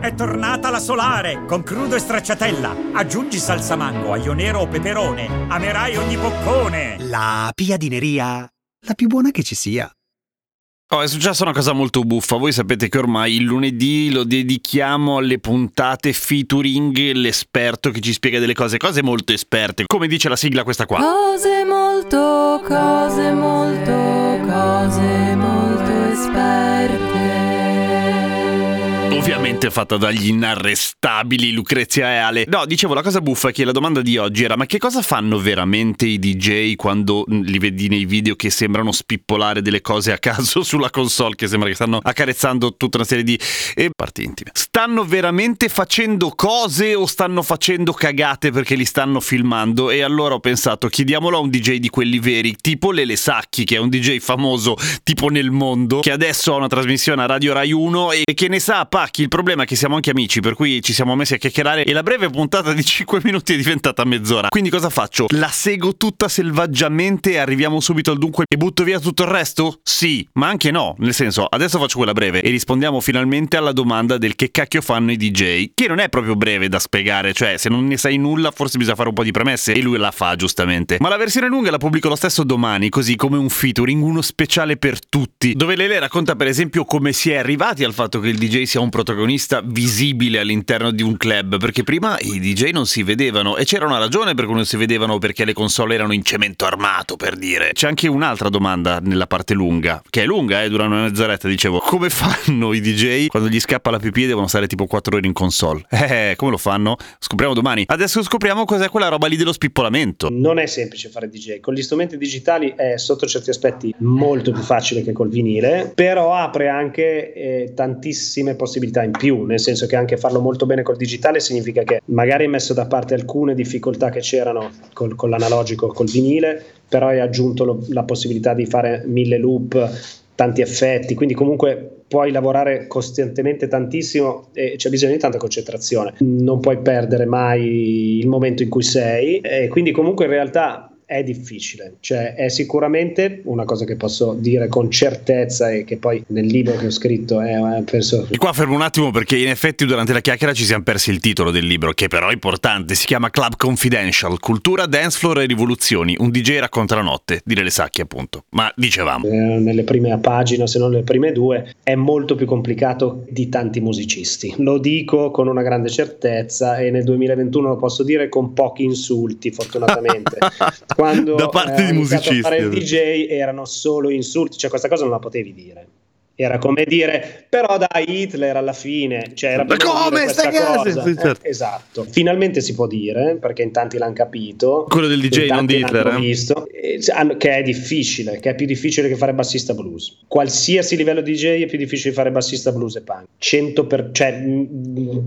È tornata la solare con crudo e stracciatella. Aggiungi salsa mango, aglio nero o peperone. Amerai ogni boccone. La piadineria, la più buona che ci sia. Oh, è successa una cosa molto buffa. Voi sapete che ormai il lunedì lo dedichiamo alle puntate featuring l'esperto che ci spiega delle cose, cose molto esperte. Come dice la sigla questa qua. Cose molto, cose molto, cose molto esperte. Ovviamente fatta dagli inarrestabili Lucrezia e Ale. No, dicevo, la cosa buffa è che la domanda di oggi era: ma che cosa fanno veramente i DJ quando mm, li vedi nei video che sembrano spippolare delle cose a caso sulla console? Che sembra che stanno accarezzando tutta una serie di. e parti intime. Stanno veramente facendo cose o stanno facendo cagate perché li stanno filmando? E allora ho pensato, chiediamolo a un DJ di quelli veri, tipo Lele Sacchi, che è un DJ famoso tipo nel mondo, che adesso ha una trasmissione a Radio Rai 1 e che ne sa pacchi. Il problema è che siamo anche amici, per cui ci siamo messi a chiacchierare e la breve puntata di 5 minuti è diventata mezz'ora. Quindi cosa faccio? La seguo tutta selvaggiamente e arriviamo subito al dunque e butto via tutto il resto? Sì, ma anche no. Nel senso, adesso faccio quella breve e rispondiamo finalmente alla domanda del che cacchio fanno i DJ, che non è proprio breve da spiegare, cioè se non ne sai nulla forse bisogna fare un po' di premesse e lui la fa giustamente. Ma la versione lunga la pubblico lo stesso domani, così come un featuring, uno speciale per tutti, dove Lele racconta per esempio come si è arrivati al fatto che il DJ sia un protagonista visibile all'interno di un club, perché prima i DJ non si vedevano e c'era una ragione per cui non si vedevano perché le console erano in cemento armato, per dire. C'è anche un'altra domanda nella parte lunga, che è lunga, eh, dura una mezz'oretta, dicevo. Come fanno i DJ quando gli scappa la pipì e devono stare tipo 4 ore in console? Eh, come lo fanno? Scopriamo domani. Adesso scopriamo cos'è quella roba lì dello spippolamento. Non è semplice fare DJ, con gli strumenti digitali è sotto certi aspetti molto più facile che col vinile, però apre anche eh, tantissime possibilità in più, nel senso che anche farlo molto bene col digitale significa che magari hai messo da parte alcune difficoltà che c'erano col, con l'analogico, col vinile, però hai aggiunto lo- la possibilità di fare mille loop, tanti effetti, quindi comunque puoi lavorare costantemente tantissimo e c'è bisogno di tanta concentrazione. Non puoi perdere mai il momento in cui sei e quindi comunque in realtà è difficile, cioè è sicuramente una cosa che posso dire con certezza e che poi nel libro che ho scritto è, è penso E qua fermo un attimo perché in effetti durante la chiacchiera ci siamo persi il titolo del libro, che però è importante. Si chiama Club Confidential, Cultura, Dance Floor e Rivoluzioni. Un DJ racconta la notte, dire le sacche appunto. Ma dicevamo. eh, nelle prime pagine, se non le prime due, è molto più complicato di tanti musicisti. Lo dico con una grande certezza e nel 2021 lo posso dire con pochi insulti, fortunatamente. Quando Da parte eh, di musicisti. fare il DJ erano solo insulti, cioè questa cosa non la potevi dire. Era come dire, però dai, Hitler alla fine, cioè era Ma come sta cosa? Sì, certo. Eh, esatto. Finalmente si può dire, perché in tanti l'hanno capito. Quello del DJ, non di Hitler, eh? visto, eh, che è difficile, che è più difficile che fare bassista blues. Qualsiasi livello DJ è più difficile fare bassista blues e punk. 100 per, cioè,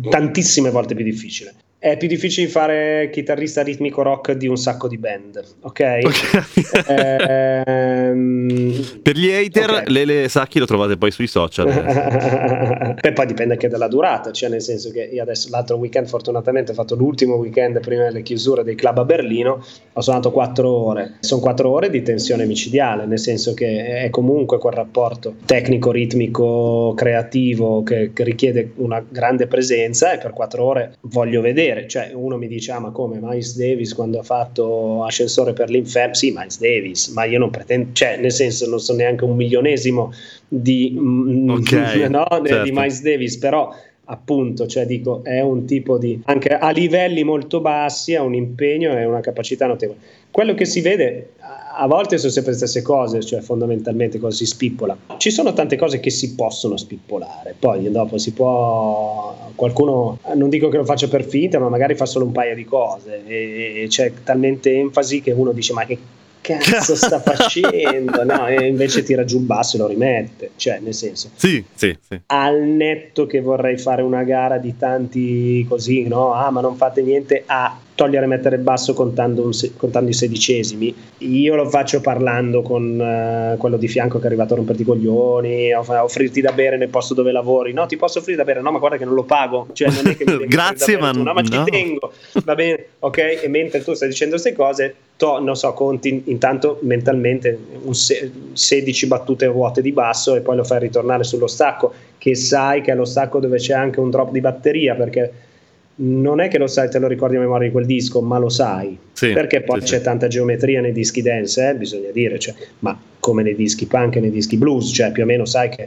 tantissime volte più difficile. È più difficile fare chitarrista ritmico rock di un sacco di band, ok? Ehm, Per gli hater, Ok. Lele Sacchi lo trovate poi sui social. Beh, poi dipende anche dalla durata, cioè nel senso che io adesso l'altro weekend fortunatamente ho fatto l'ultimo weekend prima delle chiusure dei club a Berlino, ho suonato 4 ore, sono 4 ore di tensione micidiale, nel senso che è comunque quel rapporto tecnico, ritmico, creativo che, che richiede una grande presenza e per 4 ore voglio vedere, cioè uno mi dice ah ma come Miles Davis quando ha fatto Ascensore per l'inferno, sì Miles Davis, ma io non pretendo, cioè nel senso non sono neanche un milionesimo di, mm, Ok, no, di certo. Miles Davis, però appunto, cioè dico, è un tipo di anche a livelli molto bassi, ha un impegno e una capacità notevole. Quello che si vede a- volte sono sempre le stesse cose, cioè fondamentalmente cosa si spippola. Ci sono tante cose che si possono spippolare, poi dopo si può qualcuno non dico che lo faccia per finta, ma magari fa solo un paio di cose e, e c'è talmente enfasi che uno dice "Ma che cazzo sta facendo? No, e invece tira giù il basso e lo rimette. Cioè, nel senso, Sì, sì, sì. al netto che vorrei fare una gara di tanti così, no? Ah, ma non fate niente a togliere e mettere il basso contando, se- contando i sedicesimi. Io lo faccio parlando con eh, quello di fianco che è arrivato a romperti i coglioni, a offrirti da bere nel posto dove lavori. No, ti posso offrire da bere, no, ma guarda che non lo pago. Cioè, non è che mi devi Grazie, ma tu. no, ma no. ci tengo. Va bene, ok? E mentre tu stai dicendo queste cose, to- non so, conti intanto mentalmente se- 16 battute vuote di basso e poi lo fai ritornare sullo stacco, che sai che è lo stacco dove c'è anche un drop di batteria, perché non è che lo sai, te lo ricordi a memoria di quel disco, ma lo sai. Sì, perché poi sì, c'è sì. tanta geometria nei dischi dance, eh, bisogna dire, cioè, ma come nei dischi punk e nei dischi blues, cioè più o meno sai che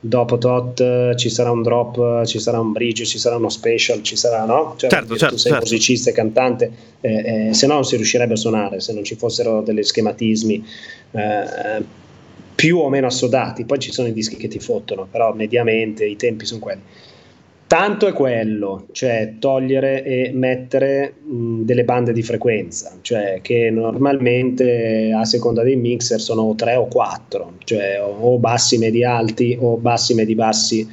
dopo tot eh, ci sarà un drop, eh, ci sarà un bridge, ci sarà uno special, ci sarà, no? Cioè, Certo, certo, tu sei certo. musicista e cantante, eh, eh, se no non si riuscirebbe a suonare, se non ci fossero degli schematismi eh, più o meno assodati. Poi ci sono i dischi che ti fottono, però mediamente i tempi sono quelli. Tanto è quello, cioè togliere e mettere mh, delle bande di frequenza, cioè che normalmente a seconda dei mixer sono o tre o quattro, cioè o, bassi medi alti o bassi medi bassi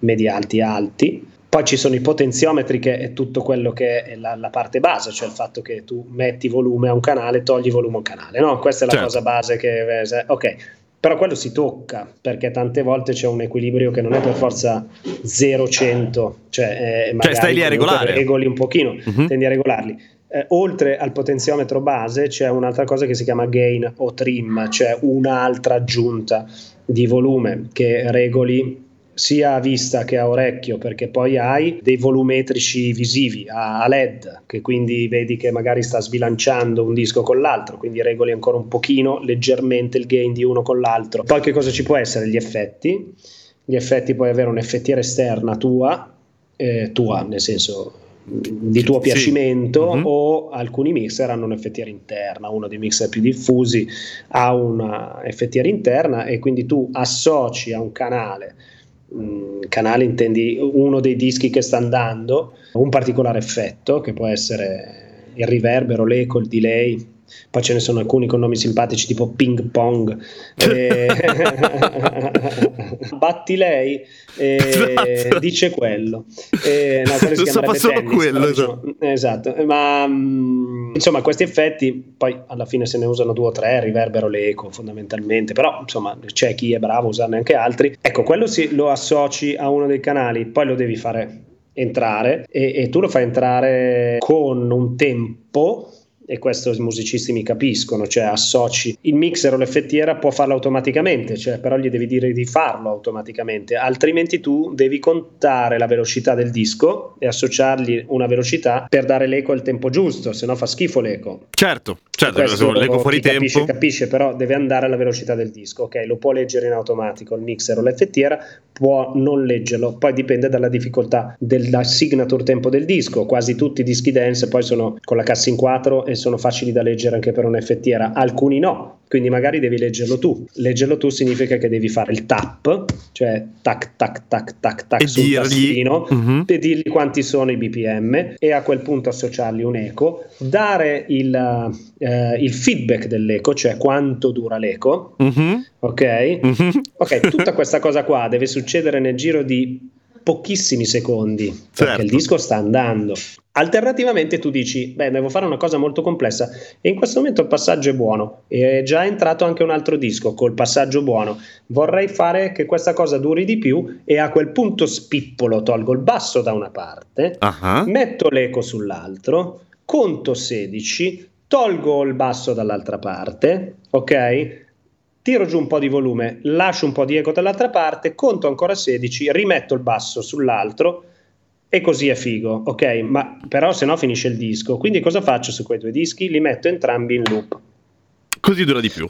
medi alti alti. Poi ci sono i potenziometri che è tutto quello che è la, la parte base, cioè il fatto che tu metti volume a un canale, togli volume a un canale, no? Questa è la Certo. cosa base che... Ok, però quello si tocca perché tante volte c'è un equilibrio che non è per forza 0-100, cioè, eh, magari stai lì a regolare. regoli un pochino, Mhm. tendi a regolarli. Eh, oltre al potenziometro base c'è un'altra cosa che si chiama gain o trim, cioè un'altra aggiunta di volume che regoli sia a vista che a orecchio, perché poi hai dei volumetrici visivi a LED, che quindi vedi che magari sta sbilanciando un disco con l'altro, quindi regoli ancora un pochino leggermente il gain di uno con l'altro. Poi che cosa ci può essere? Gli effetti. Gli effetti puoi avere un'effettiera esterna tua, eh, tua nel senso mh, di tuo Sì. piacimento Mhm. o alcuni mixer hanno un'effettiera interna, uno dei mixer più diffusi ha una effettiera interna e quindi tu associ a un canale mm, canale intendi uno dei dischi che sta andando un particolare effetto che può essere il riverbero, l'eco, il delay poi ce ne sono alcuni con nomi simpatici tipo ping pong Eh, batti lei eh, Esatto. dice quello Eh, no, quello si So chiamerebbe solo tennis, quello, esatto. diciamo, esatto ma mm, insomma questi effetti poi alla fine se ne usano due o tre riverbero l'eco fondamentalmente però insomma c'è chi è bravo a usarne anche altri ecco quello si, lo associ a uno dei canali poi lo devi fare entrare e, e tu lo fai entrare con un tempo e questo i musicisti mi capiscono, cioè associ il mixer o l'effettiera può farlo automaticamente, cioè però gli devi dire di farlo automaticamente, altrimenti tu devi contare la velocità del disco e associargli una velocità per dare l'eco al tempo giusto, se no fa schifo l'eco. Certo, certo, leggo fuori chi capisce, tempo. capisce, però deve andare alla velocità del disco. Ok, lo può leggere in automatico il mixer o l'effettiera, può non leggerlo. Poi dipende dalla difficoltà della signature tempo del disco. Quasi tutti i dischi dance poi sono con la cassa in 4 e sono facili da leggere anche per un'effettiera. Alcuni no, quindi magari devi leggerlo tu. Leggerlo tu significa che devi fare il tap, cioè tac tac tac tac tac E sul dirgli- tastino Mhm. e dirgli quanti sono i BPM e a quel punto associargli un eco, dare il, eh, il feedback dell'eco, cioè quanto dura l'eco, Mhm, ok? mhm. Ok, tutta questa cosa qua deve succedere nel giro di pochissimi secondi perché Certo. il disco sta andando. Alternativamente tu dici, beh, devo fare una cosa molto complessa. E in questo momento il passaggio è buono, è già entrato anche un altro disco col passaggio buono, vorrei fare che questa cosa duri di più e a quel punto spippolo, tolgo il basso da una parte, Ah, metto l'eco sull'altro, conto 16, tolgo il basso dall'altra parte, ok? Tiro giù un po' di volume, lascio un po' di eco dall'altra parte, conto ancora 16, rimetto il basso sull'altro e così è figo, ok? Ma però se no finisce il disco. Quindi cosa faccio su quei due dischi? Li metto entrambi in loop. Così dura di più.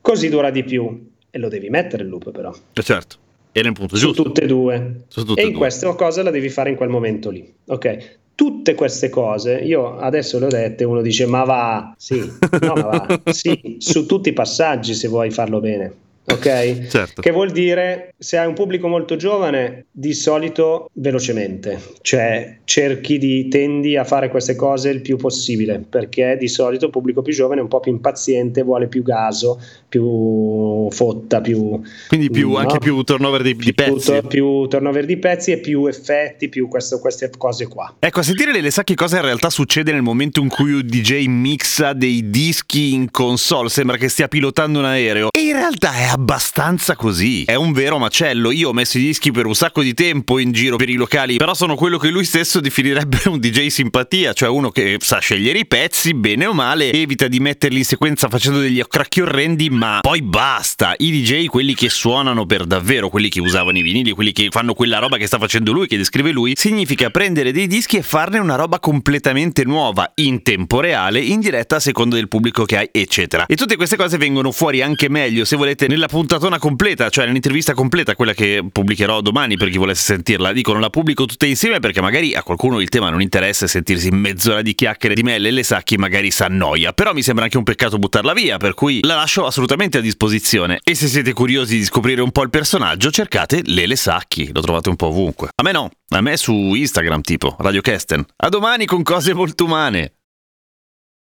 Così dura di più. E lo devi mettere il loop però. Eh, Certo. E nel punto su giusto. tutte e due. Su tutte e e in due. questa cosa la devi fare in quel momento lì. Ok. Tutte queste cose, io adesso le ho dette, uno dice ma va, sì, no ma va, sì, su tutti i passaggi se vuoi farlo bene. Ok? Certo. Che vuol dire se hai un pubblico molto giovane, di solito velocemente, cioè cerchi di tendi a fare queste cose il più possibile, perché di solito il pubblico più giovane è un po' più impaziente, vuole più gaso, più fotta, più Quindi più, no? anche più turnover di, di più, pezzi. più turnover di pezzi e più effetti, più questo- queste cose qua. Ecco, a sentire le sa che cosa in realtà succede nel momento in cui un DJ mixa dei dischi in console, sembra che stia pilotando un aereo. E in realtà è abbastanza così. È un vero macello. Io ho messo i dischi per un sacco di tempo in giro per i locali, però sono quello che lui stesso definirebbe un DJ simpatia, cioè uno che sa scegliere i pezzi, bene o male, evita di metterli in sequenza facendo degli accracchi orrendi, ma poi basta. I DJ, quelli che suonano per davvero, quelli che usavano i vinili, quelli che fanno quella roba che sta facendo lui, che descrive lui, significa prendere dei dischi e farne una roba completamente nuova, in tempo reale, in diretta a seconda del pubblico che hai, eccetera. E tutte queste cose vengono fuori anche meglio, se volete, nella puntatona completa, cioè nell'intervista completa, quella che pubblicherò domani per chi volesse sentirla. Dico, non la pubblico tutte insieme perché magari a qualcuno il tema non interessa sentirsi mezz'ora di chiacchiere di me e Lele Sacchi magari si annoia, però mi sembra anche un peccato buttarla via, per cui la lascio assolutamente a disposizione. E se siete curiosi di scoprire un po' il personaggio, cercate Lele Sacchi, lo trovate un po' ovunque. A me no, a me su Instagram tipo, Radio Kesten. A domani con cose molto umane.